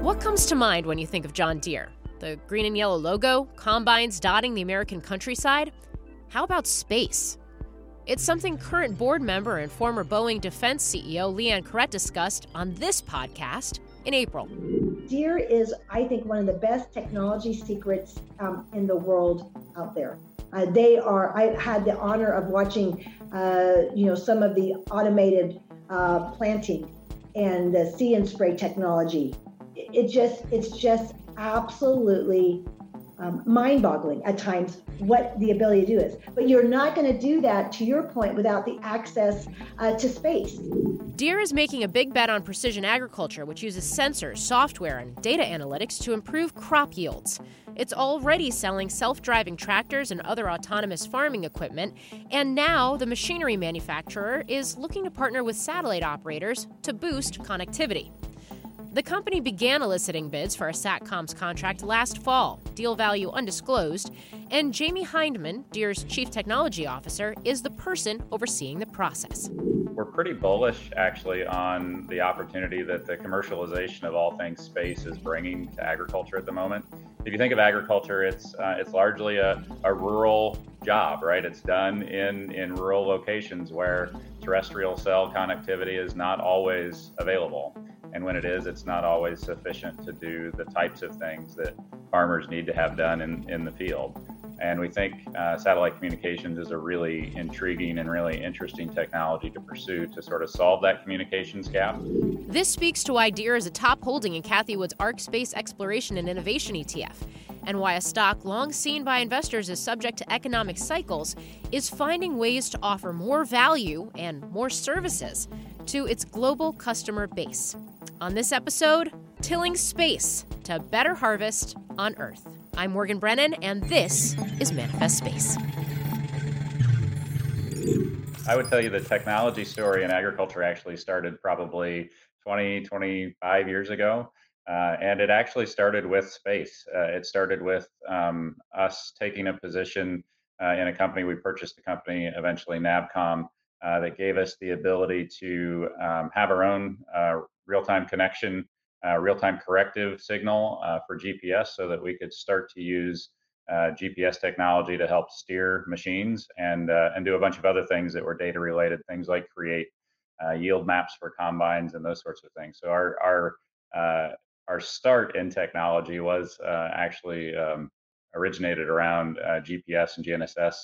What comes to mind when you think of John Deere? The green and yellow logo, combines dotting the American countryside? How about space? It's something current board member and former Boeing defense CEO Leanne Caret discussed on this podcast in April. Deere is, I think, one of the best technology secrets um, in the world out there. Uh, they are. I had the honor of watching, uh, you know, some of the automated uh, planting and the see and spray technology it just it's just absolutely um, mind-boggling at times what the ability to do is. But you're not going to do that to your point without the access uh, to space. Deere is making a big bet on precision agriculture which uses sensors software and data analytics to improve crop yields. It's already selling self-driving tractors and other autonomous farming equipment and now the machinery manufacturer is looking to partner with satellite operators to boost connectivity the company began eliciting bids for a SATCOMS contract last fall, deal value undisclosed, and Jahmy Hindman, Deere's chief technology officer, is the person overseeing the process. We're pretty bullish actually on the opportunity that the commercialization of all things space is bringing to agriculture at the moment. If you think of agriculture, it's uh, it's largely a, a rural job, right? It's done in in rural locations where terrestrial cell connectivity is not always available. And when it is, it's not always sufficient to do the types of things that farmers need to have done in, in the field. And we think uh, satellite communications is a really intriguing and really interesting technology to pursue to sort of solve that communications gap. This speaks to why Deere is a top holding in Cathie Wood's ARK Space Exploration and Innovation ETF, and why a stock long seen by investors as subject to economic cycles is finding ways to offer more value and more services to its global customer base. On this episode, tilling space to better harvest on Earth. I'm Morgan Brennan, and this is Manifest Space. I would tell you the technology story in agriculture actually started probably 20, 25 years ago. Uh, and it actually started with space. Uh, it started with um, us taking a position uh, in a company. We purchased the company, eventually Navcom, uh, that gave us the ability to um, have our own uh, real-time connection, uh, real-time corrective signal uh, for GPS, so that we could start to use uh, GPS technology to help steer machines and uh, and do a bunch of other things that were data-related, things like create yield maps for combines and those sorts of things. So our our our start in technology was actually um, originated around GPS and GNSS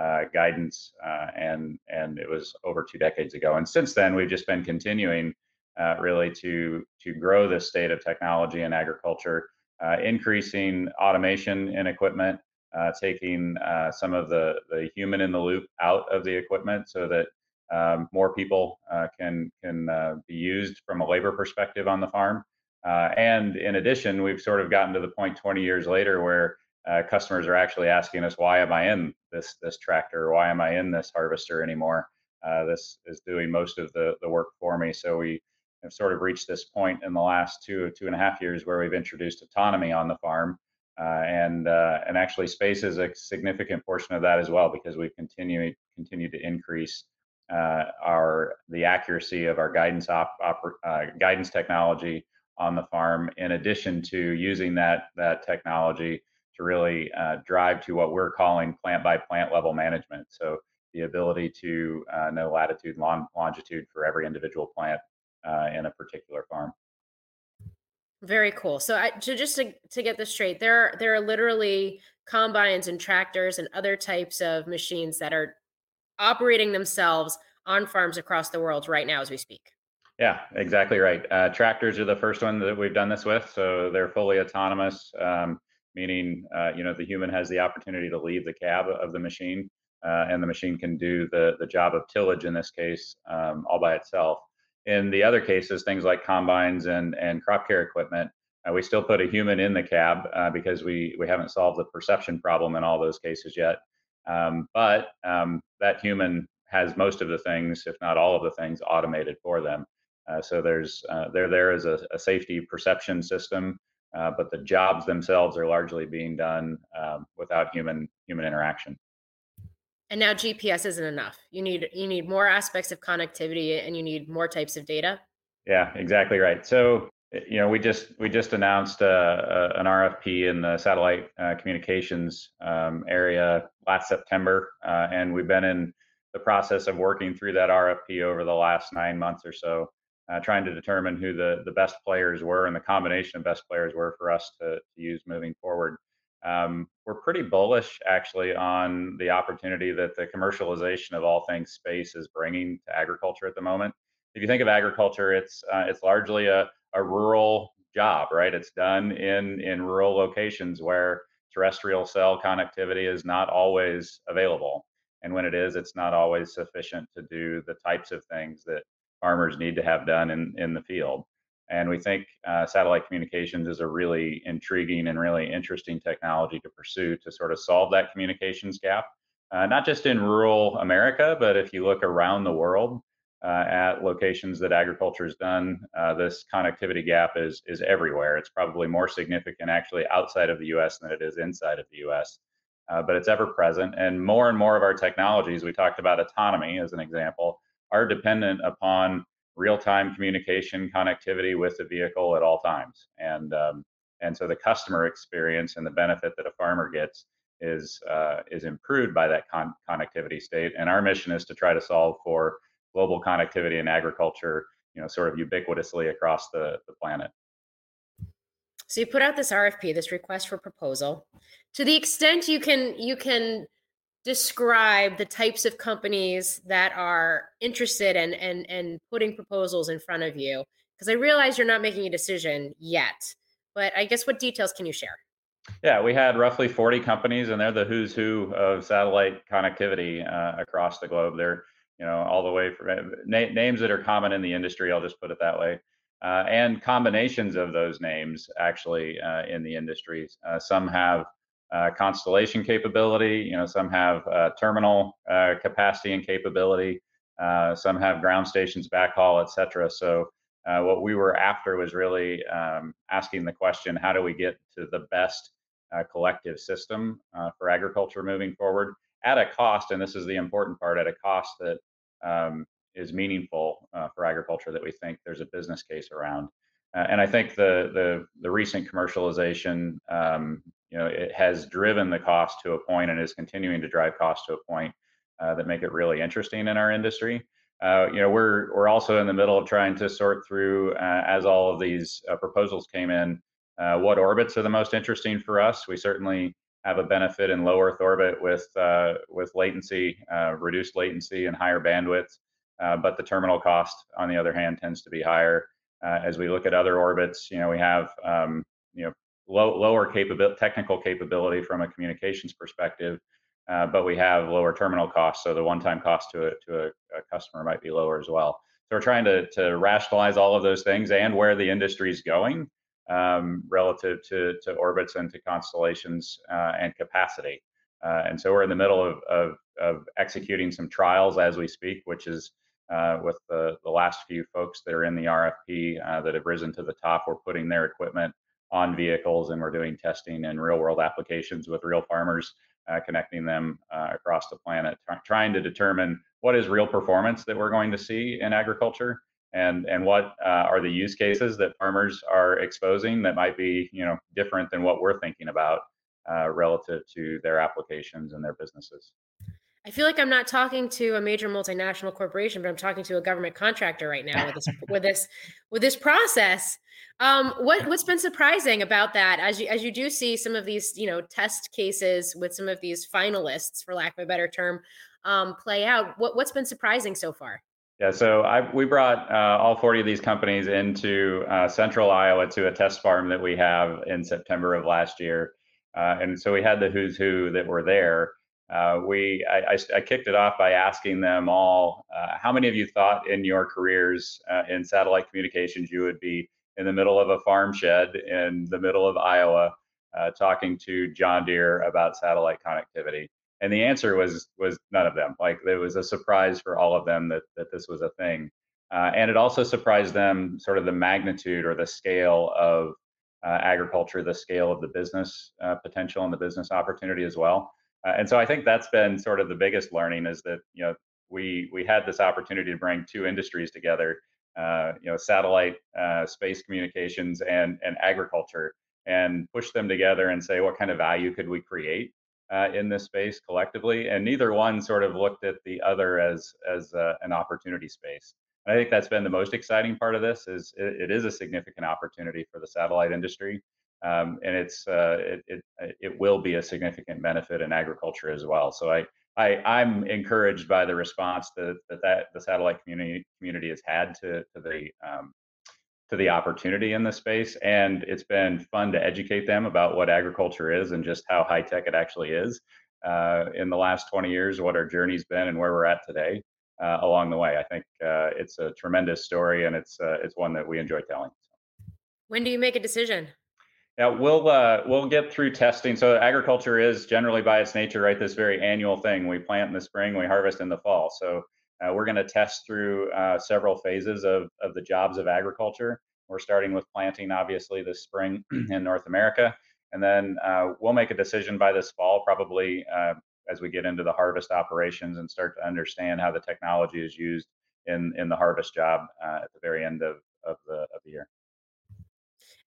uh, guidance, uh, and and it was over two decades ago. And since then, we've just been continuing uh, really to to grow this state of technology in agriculture, uh, increasing automation in equipment, uh, taking uh, some of the the human in the loop out of the equipment, so that um, more people can can be used from a labor perspective on the farm. and in addition, we've sort of gotten to the point 20 years later where uh, customers are actually asking us, why am I in this this tractor? Why am I in this harvester anymore? Uh, this is doing most of the the work for me. So we have sort of reached this point in the last two two and a half years where we've introduced autonomy on the farm, uh, and uh, and actually space is a significant portion of that as well because we've continued continue to increase uh, our the accuracy of our guidance op, op uh, guidance technology on the farm. In addition to using that that technology to really uh, drive to what we're calling plant by plant level management. So the ability to uh, know latitude and longitude for every individual plant uh, in a particular farm. Very cool. So, I, to, just to, to get this straight, there are, there are literally combines and tractors and other types of machines that are operating themselves on farms across the world right now as we speak. Yeah, exactly right. Uh, tractors are the first one that we've done this with, so they're fully autonomous. Um, meaning uh, you know the human has the opportunity to leave the cab of the machine uh, and the machine can do the the job of tillage in this case um, all by itself in the other cases, things like combines and, and crop care equipment, uh, we still put a human in the cab uh, because we, we haven't solved the perception problem in all those cases yet. Um, but um, that human has most of the things, if not all of the things, automated for them. Uh, so there's uh, they're there as a, a safety perception system, uh, but the jobs themselves are largely being done um, without human human interaction. And now GPS isn't enough. You need you need more aspects of connectivity, and you need more types of data. Yeah, exactly right. So you know, we just we just announced uh, uh, an RFP in the satellite uh, communications um, area last September, uh, and we've been in the process of working through that RFP over the last nine months or so, uh, trying to determine who the the best players were and the combination of best players were for us to, to use moving forward. Um, we're pretty bullish actually on the opportunity that the commercialization of all things space is bringing to agriculture at the moment. If you think of agriculture, it's uh, it's largely a a rural job, right? It's done in in rural locations where terrestrial cell connectivity is not always available. And when it is, it's not always sufficient to do the types of things that farmers need to have done in, in the field. And we think uh, satellite communications is a really intriguing and really interesting technology to pursue to sort of solve that communications gap, uh, not just in rural America, but if you look around the world, uh, at locations that agriculture has done, uh, this connectivity gap is is everywhere. It's probably more significant actually outside of the U.S. than it is inside of the U.S. Uh, but it's ever present, and more and more of our technologies. We talked about autonomy as an example, are dependent upon real-time communication connectivity with the vehicle at all times, and um, and so the customer experience and the benefit that a farmer gets is uh, is improved by that con- connectivity state. And our mission is to try to solve for global connectivity in agriculture, you know, sort of ubiquitously across the, the planet. So you put out this RFP, this request for proposal. To the extent you can you can describe the types of companies that are interested and and and putting proposals in front of you because I realize you're not making a decision yet. But I guess what details can you share? Yeah, we had roughly 40 companies, and they're the who's who of satellite connectivity uh, across the globe. They're you know, all the way from na- names that are common in the industry. I'll just put it that way. Uh, and combinations of those names actually uh, in the industries. Uh, some have uh, constellation capability, you know, some have uh, terminal uh, capacity and capability, some have ground stations, backhaul, et cetera. So what we were after was really um, asking the question, how do we get to the best collective system for agriculture moving forward? at a cost, and this is the important part, at a cost that um, is meaningful uh, for agriculture that we think there's a business case around. Uh, and I think the the, the recent commercialization, um, you know, it has driven the cost to a point and is continuing to drive cost to a point uh, that make it really interesting in our industry. Uh, you know, we're we're also in the middle of trying to sort through uh, as all of these uh, proposals came in, what orbits are the most interesting for us. We certainly have a benefit in low Earth orbit with uh, with latency, uh, reduced latency, and higher bandwidth. Uh, but the terminal cost, on the other hand, tends to be higher. Uh, as we look at other orbits, you know, we have um, you know low, lower technical capability from a communications perspective, uh, but we have lower terminal costs. So the one-time cost to a to a, a customer might be lower as well. So we're trying to to rationalize all of those things and where the industry is going um, relative to, to orbits and to constellations uh, and capacity. Uh, and so we're in the middle of, of, of, executing some trials as we speak, which is uh, with the, the last few folks that are in the RFP uh, that have risen to the top. We're putting their equipment on vehicles and we're doing testing and real world applications with real farmers, uh, connecting them uh, across the planet, trying to determine what is real performance that we're going to see in agriculture and and what uh, are the use cases that farmers are exposing that might be you know different than what we're thinking about uh, relative to their applications and their businesses. I feel like I'm not talking to a major multinational corporation, but I'm talking to a government contractor right now with this with this with this process. Um, what what's been surprising about that, as you as you do see some of these you know test cases with some of these finalists, for lack of a better term, um, play out. What what's been surprising so far? Yeah, so I, we brought uh, all 40 of these companies into uh, central Iowa to a test farm that we have in September of last year. Uh, and so we had the who's who that were there. Uh, we I, I, kicked it off by asking them all uh, how many of you thought in your careers uh, in satellite communications you would be in the middle of a farm shed in the middle of Iowa uh, talking to John Deere about satellite connectivity? And the answer was was none of them. Like it was a surprise for all of them that that this was a thing. Uh, and it also surprised them sort of the magnitude or the scale of uh, agriculture the scale of the business potential and the business opportunity as well uh, and so I think that's been sort of the biggest learning is that you know we we had this opportunity to bring two industries together, uh, you know, satellite uh, space communications and and agriculture, and push them together and say what kind of value could we create uh, in this space collectively. And neither one sort of looked at the other as as uh, an opportunity space. And I think that's been the most exciting part of this is it, it is a significant opportunity for the satellite industry um, and it's uh, it, it, it will be a significant benefit in agriculture as well. So I, I I'm encouraged by the response that that, that the satellite community community has had to to the um, to the opportunity in the space, and it's been fun to educate them about what agriculture is and just how high tech it actually is. Uh, in the last 20 years, what our journey's been and where we're at today uh, along the way. I think uh, it's a tremendous story, and it's uh, it's one that we enjoy telling. When do you make a decision? Yeah, we'll uh, we'll get through testing. So agriculture is generally by its nature, right, this very annual thing. We plant in the spring, we harvest in the fall. So uh, we're going to test through uh, several phases of of the jobs of agriculture. We're starting with planting, obviously, this spring in North America, and then uh, we'll make a decision by this fall, probably uh, as we get into the harvest operations and start to understand how the technology is used in in the harvest job uh, at the very end of of the of the year.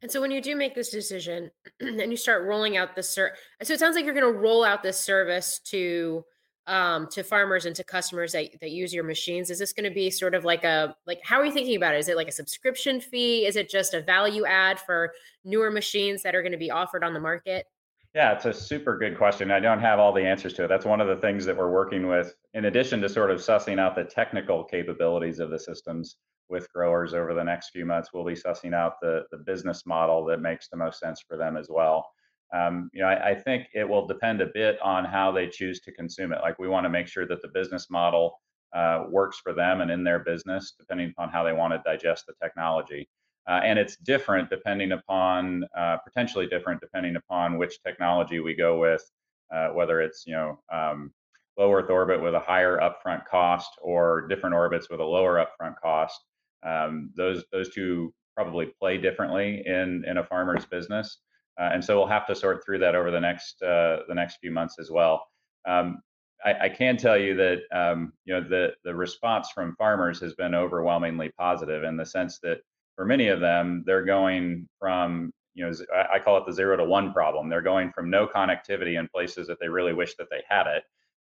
And so when you do make this decision and you start rolling out this so it sounds like you're going to roll out this service to um, to farmers and to customers that, that use your machines. Is this going to be sort of like a like how are you thinking about it? Is it like a subscription fee? Is it just a value add for newer machines that are going to be offered on the market? Yeah it's a super good question. I don't have all the answers to it. That's one of the things that we're working with in addition to sort of sussing out the technical capabilities of the systems with growers over the next few months. We'll be sussing out the, the business model that makes the most sense for them as well. Um, you know, I, I, think it will depend a bit on how they choose to consume it. Like we want to make sure that the business model uh, works for them and in their business, depending upon how they want to digest the technology. Uh, and it's different depending upon, uh, potentially different depending upon which technology we go with, uh, whether it's you know um, low Earth orbit with a higher upfront cost or different orbits with a lower upfront cost. Um, those those two probably play differently in in a farmer's business, uh, and so we'll have to sort through that over the next uh, the next few months as well. Um, I, I, can tell you that um, you know the the response from farmers has been overwhelmingly positive in the sense that for many of them they're going from you know I call it the zero to one problem. They're going from no connectivity in places that they really wish that they had it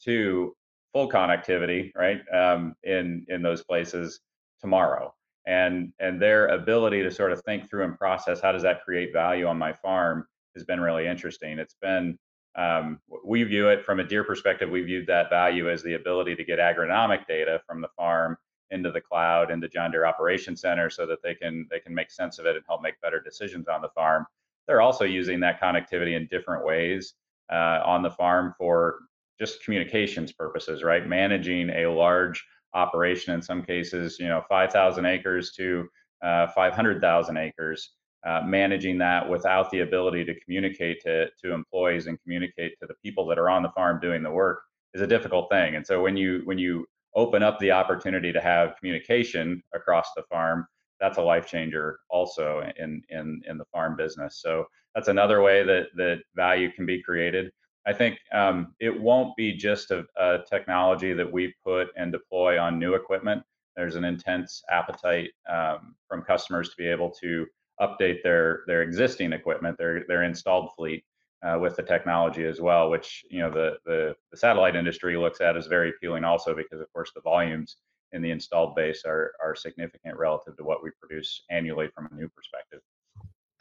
to full connectivity, right? Um, in in those places tomorrow and and their ability to sort of think through and process how does that create value on my farm? has been really interesting. It's been um, we view it from a Deere perspective we viewed that value as the ability to get agronomic data from the farm into the cloud into john deere operations center so that they can they can make sense of it and help make better decisions on the farm. They're also using that connectivity in different ways uh, on the farm for just communications purposes right? Managing a large operation in some cases, you know, 5,000 acres to uh, 500,000 acres, uh, managing that without the ability to communicate to, to employees and communicate to the people that are on the farm doing the work is a difficult thing. And so when you when you open up the opportunity to have communication across the farm, that's a life changer also in in in the farm business. So that's another way that that value can be created. I think um, it won't be just a, a, technology that we put and deploy on new equipment. There's an intense appetite um, from customers to be able to update their their existing equipment, their their installed fleet uh, with the technology as well, which you know the, the the satellite industry looks at as very appealing also because of course the volumes in the installed base are are significant relative to what we produce annually from a new perspective.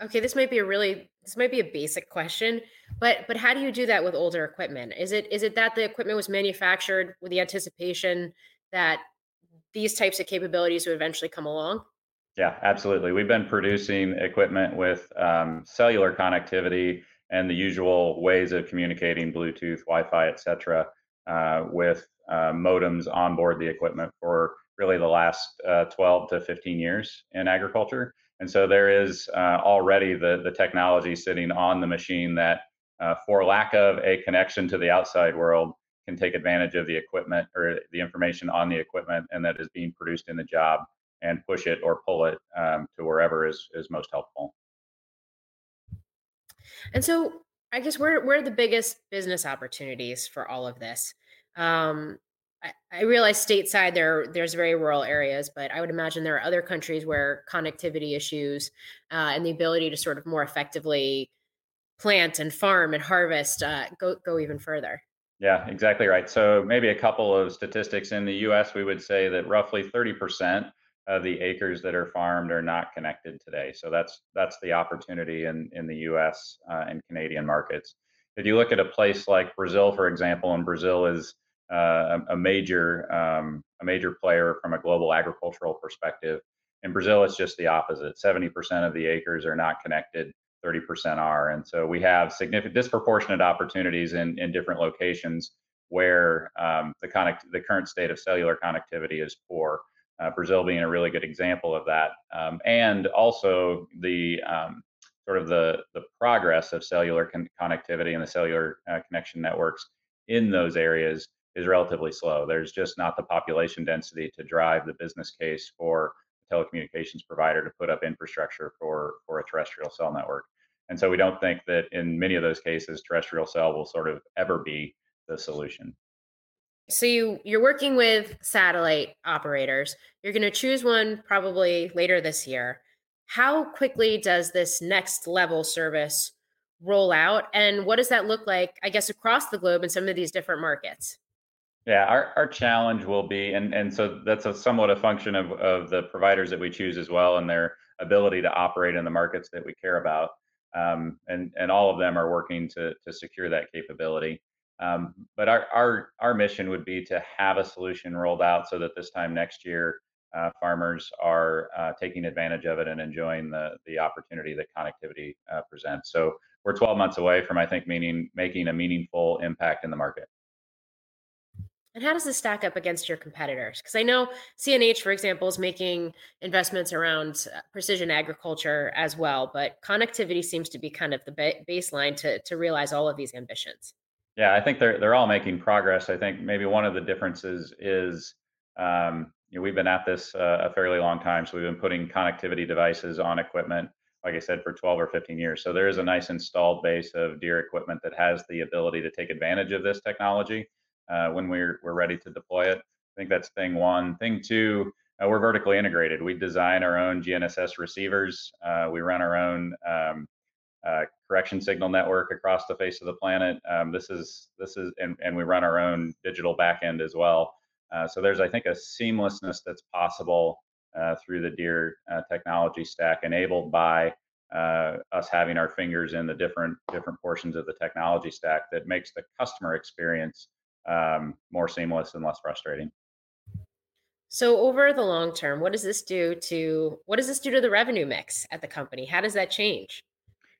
Okay, this might be a really this might be a basic question, but but how do you do that with older equipment? Is it is it that the equipment was manufactured with the anticipation that these types of capabilities would eventually come along? Yeah, absolutely. We've been producing equipment with um, cellular connectivity and the usual ways of communicating, Bluetooth, Wi-Fi, etc., uh, with uh, modems on board the equipment for really the last uh, 12 to 15 years in agriculture. And so there is uh, already the, the technology sitting on the machine that, uh, for lack of a connection to the outside world, can take advantage of the equipment or the information on the equipment and that is being produced in the job and push it or pull it um, to wherever is, is most helpful. And so, I guess where where are the biggest business opportunities for all of this? Um, I, realize stateside there there's very rural areas, but I would imagine there are other countries where connectivity issues uh, and the ability to sort of more effectively plant and farm and harvest uh, go go even further. Yeah, exactly right. So maybe a couple of statistics in the U.S. We would say that roughly 30 percent of the acres that are farmed are not connected today. So that's that's the opportunity in in the U.S. Uh, and Canadian markets. If you look at a place like Brazil, for example, and Brazil is uh, a, major um, a major player from a global agricultural perspective. In Brazil, it's just the opposite. 70% of the acres are not connected. 30% are, and so we have significant disproportionate opportunities in in different locations where um, the connect the current state of cellular connectivity is poor uh, Brazil being a really good example of that, um, and also the um, sort of the the progress of cellular con- connectivity and the cellular uh, connection networks in those areas is relatively slow. There's just not the population density to drive the business case for a telecommunications provider to put up infrastructure for for a terrestrial cell network. And so we don't think that in many of those cases terrestrial cell will sort of ever be the solution. So you you're working with satellite operators. You're going to choose one probably later this year. How quickly does this next level service roll out? And what does that look like i guess across the globe in some of these different markets yeah our, our challenge will be and and so that's a somewhat a function of of the providers that we choose as well and their ability to operate in the markets that we care about um, and and all of them are working to to secure that capability um, but our, our, our mission would be to have a solution rolled out so that this time next year, uh, farmers are uh, taking advantage of it and enjoying the, the opportunity that connectivity uh, presents. So we're 12 months away from, I think, meaning making a meaningful impact in the market. And how does this stack up against your competitors? Because I know CNH, for example, is making investments around uh, precision agriculture as well, but connectivity seems to be kind of the ba- baseline to, to realize all of these ambitions. Yeah, I think they're they're all making progress. I think maybe one of the differences is um, you know, we've been at this uh, a fairly long time, so we've been putting connectivity devices on equipment, like I said, for 12 or 15 years. So there is a nice installed base of Deere equipment that has the ability to take advantage of this technology uh, when we're we're ready to deploy it. I think that's thing one. Thing two, uh, we're vertically integrated. We design our own GNSS receivers. Uh, we run our own um, uh, correction signal network across the face of the planet. Um, this is this is and, and we run our own digital backend as well. Uh, so there's I think a seamlessness that's possible uh, through the Deere uh, technology stack, enabled by us having our fingers in the different different portions of the technology stack that makes the customer experience um, more seamless and less frustrating. So over the long term, what does this do to what does this do to the revenue mix at the company? How does that change?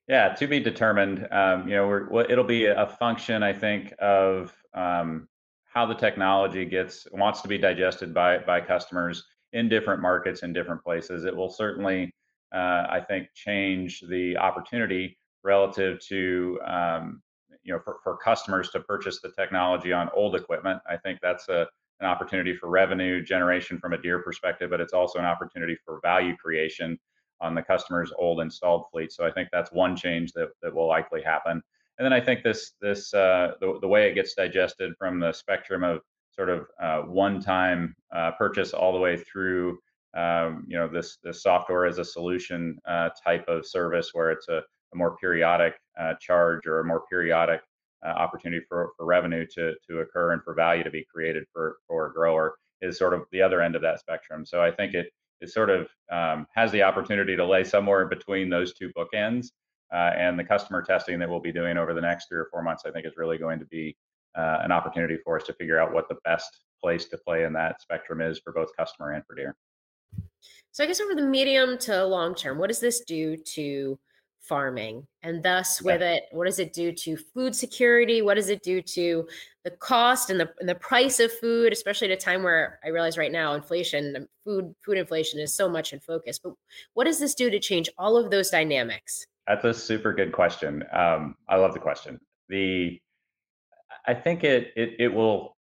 Yeah, to be determined. Um, you know, it'll be a function, I think, of um, how the technology gets wants to be digested by by customers in different markets in different places. It will certainly, uh, I think, change the opportunity relative to um, you know for, for customers to purchase the technology on old equipment. I think that's a an opportunity for revenue generation from a Deere perspective, but it's also an opportunity for value creation on the customer's old installed fleet. So I think that's one change that, that will likely happen. And then I think this this uh, the, the way it gets digested from the spectrum of sort of uh, one-time uh, purchase all the way through um, you know this this software as a solution uh, type of service where it's a, a more periodic uh, charge or a more periodic uh, opportunity for, for revenue to to occur and for value to be created for for a grower is sort of the other end of that spectrum. So I think it it sort of um, has the opportunity to lay somewhere between those two bookends. Uh, and the customer testing that we'll be doing over the next three or four months, I think, is really going to be uh, an opportunity for us to figure out what the best place to play in that spectrum is for both customer and for Deere. So, I guess over the medium to long term, what does this do to farming and thus with yeah. it what does it do to food security what does it do to the cost and the, and the price of food especially at a time where i realize right now inflation food food inflation is so much in focus but what does this do to change all of those dynamics that's a super good question um, i love the question the i think it, it it will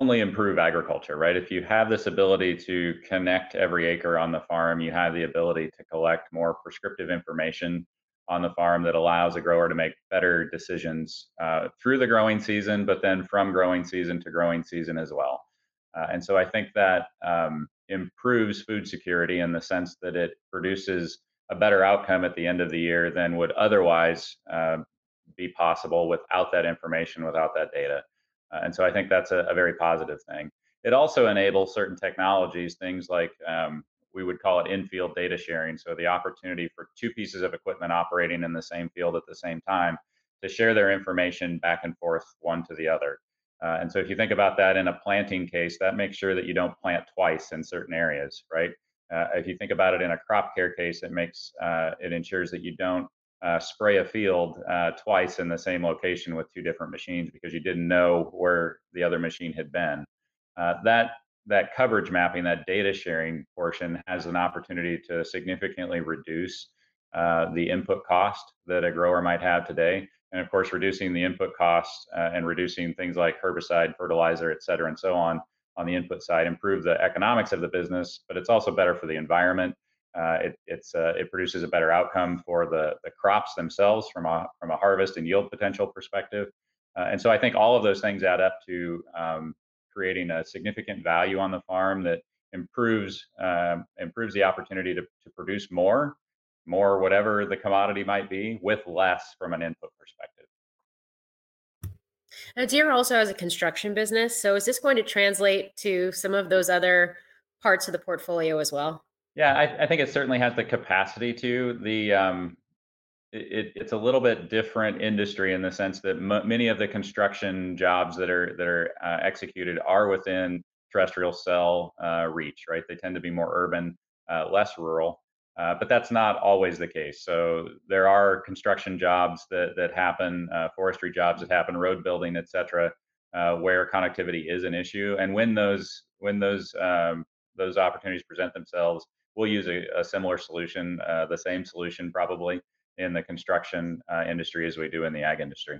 only improve agriculture, right? If you have this ability to connect every acre on the farm, you have the ability to collect more prescriptive information on the farm that allows a grower to make better decisions uh, through the growing season, but then from growing season to growing season as well. Uh, and so I think that um, improves food security in the sense that it produces a better outcome at the end of the year than would otherwise uh, be possible without that information, without that data. Uh, and so I think that's a, a, very positive thing. It also enables certain technologies, things like um, we would call it in-field data sharing. So the opportunity for two pieces of equipment operating in the same field at the same time to share their information back and forth one to the other. Uh, and so if you think about that in a planting case, that makes sure that you don't plant twice in certain areas, right? Uh, if you think about it in a crop care case, it makes uh, it ensures that you don't uh, spray a field uh, twice in the same location with two different machines because you didn't know where the other machine had been. Uh, that that coverage mapping, that data sharing portion, has an opportunity to significantly reduce uh, the input cost that a grower might have today, and of course, reducing the input costs uh, and reducing things like herbicide, fertilizer, et cetera, and so on on the input side, improve the economics of the business, but it's also better for the environment uh, it, it's uh, it produces a better outcome for the the crops themselves from a from a harvest and yield potential perspective. Uh, and so I think all of those things add up to um, creating a significant value on the farm that improves um, improves the opportunity to, to produce more, more whatever the commodity might be, with less from an input perspective. Now, Deere also has a construction business, so is this going to translate to some of those other parts of the portfolio as well? Yeah, I, I, think it certainly has the capacity to. The um, it, it's a little bit different industry in the sense that m- many of the construction jobs that are that are uh, executed are within terrestrial cell uh, reach, right? They tend to be more urban, uh, less rural, uh, but that's not always the case. So there are construction jobs that that happen, uh, forestry jobs that happen, road building, et cetera, uh, where connectivity is an issue, and when those when those um, those opportunities present themselves we'll use a, a similar solution, the same solution probably in the construction uh, industry as we do in the ag industry.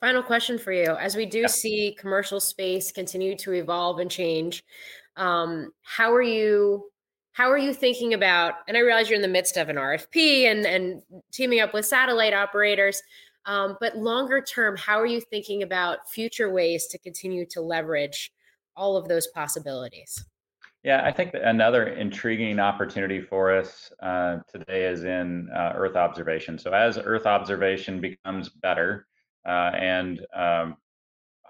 Final question for you. As we do yeah. see commercial space continue to evolve and change, um, how are you how are you thinking about and i realize you're in the midst of an rfp and and teaming up with satellite operators um, but longer term how are you thinking about future ways to continue to leverage all of those possibilities yeah, I think another intriguing opportunity for us uh, today is in uh, Earth observation. So as Earth observation becomes better uh, and um,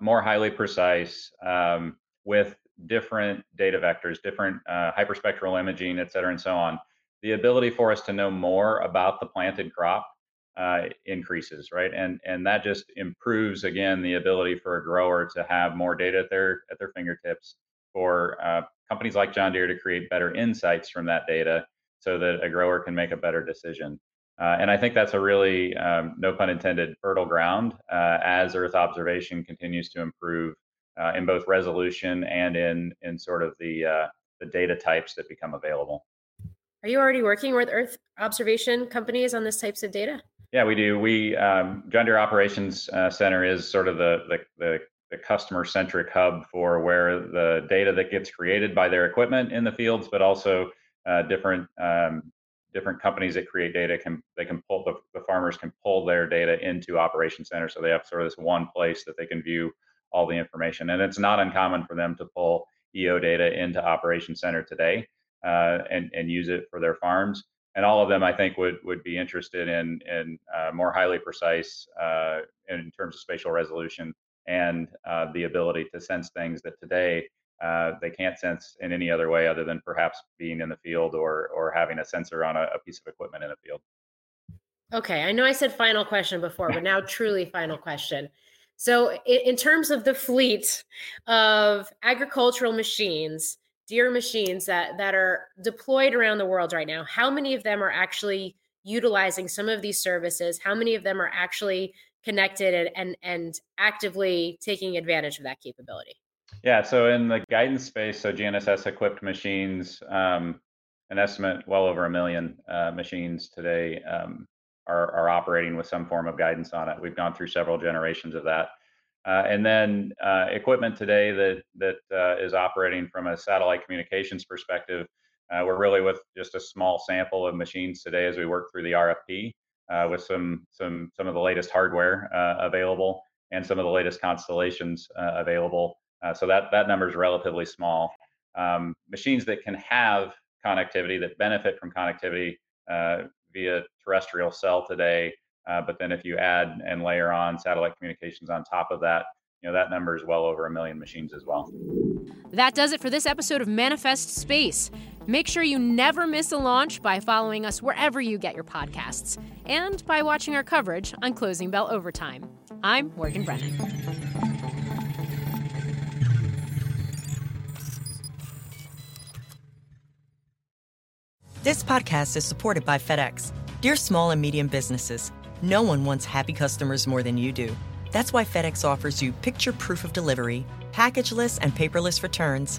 more highly precise um, with different data vectors, different uh, hyperspectral imaging, et cetera, and so on, the ability for us to know more about the planted crop uh, increases, right? And and that just improves again the ability for a grower to have more data at their at their fingertips for uh, companies like John Deere to create better insights from that data so that a grower can make a better decision. Uh, and I think that's a really, um, no pun intended, fertile ground uh, as Earth observation continues to improve uh, in both resolution and in in sort of the uh, the data types that become available. Are you already working with Earth observation companies on this types of data? Yeah, we do. We um, John Deere Operations uh, Center is sort of the the, the the customer centric hub for where the data that gets created by their equipment in the fields, but also uh, different um, different companies that create data can they can pull the, the farmers can pull their data into operation center so they have sort of this one place that they can view all the information. And it's not uncommon for them to pull eo data into operation center today uh, and and use it for their farms. And all of them i think would would be interested in in uh, more highly precise uh, in terms of spatial resolution and uh, the ability to sense things that today uh, they can't sense in any other way other than perhaps being in the field or or having a sensor on a, a piece of equipment in a field. Okay, I know I said final question before, but now truly final question. So, in terms of the fleet of agricultural machines, Deere machines that that are deployed around the world right now, how many of them are actually utilizing some of these services? How many of them are actually connected and and, and actively taking advantage of that capability? Yeah, so in the guidance space, so GNSS equipped machines, um, an estimate well over a million uh, machines today um, are, are operating with some form of guidance on it. We've gone through several generations of that. Uh, and then uh, equipment today that that uh, is operating from a satellite communications perspective, uh, we're really with just a small sample of machines today as we work through the RFP uh, with some some some of the latest hardware uh, available and some of the latest constellations available. so that that number is relatively small. Um, machines that can have connectivity that benefit from connectivity via terrestrial cell today uh, but then if you add and layer on satellite communications on top of that, you know that number is well over a million machines as well. That does it for this episode of Manifest Space. Make sure you never miss a launch by following us wherever you get your podcasts and by watching our coverage on Closing Bell Overtime. I'm Morgan Brennan. This podcast is supported by FedEx. Dear small and medium businesses, no one wants happy customers more than you do. That's why FedEx offers you picture proof of delivery, packageless and paperless returns,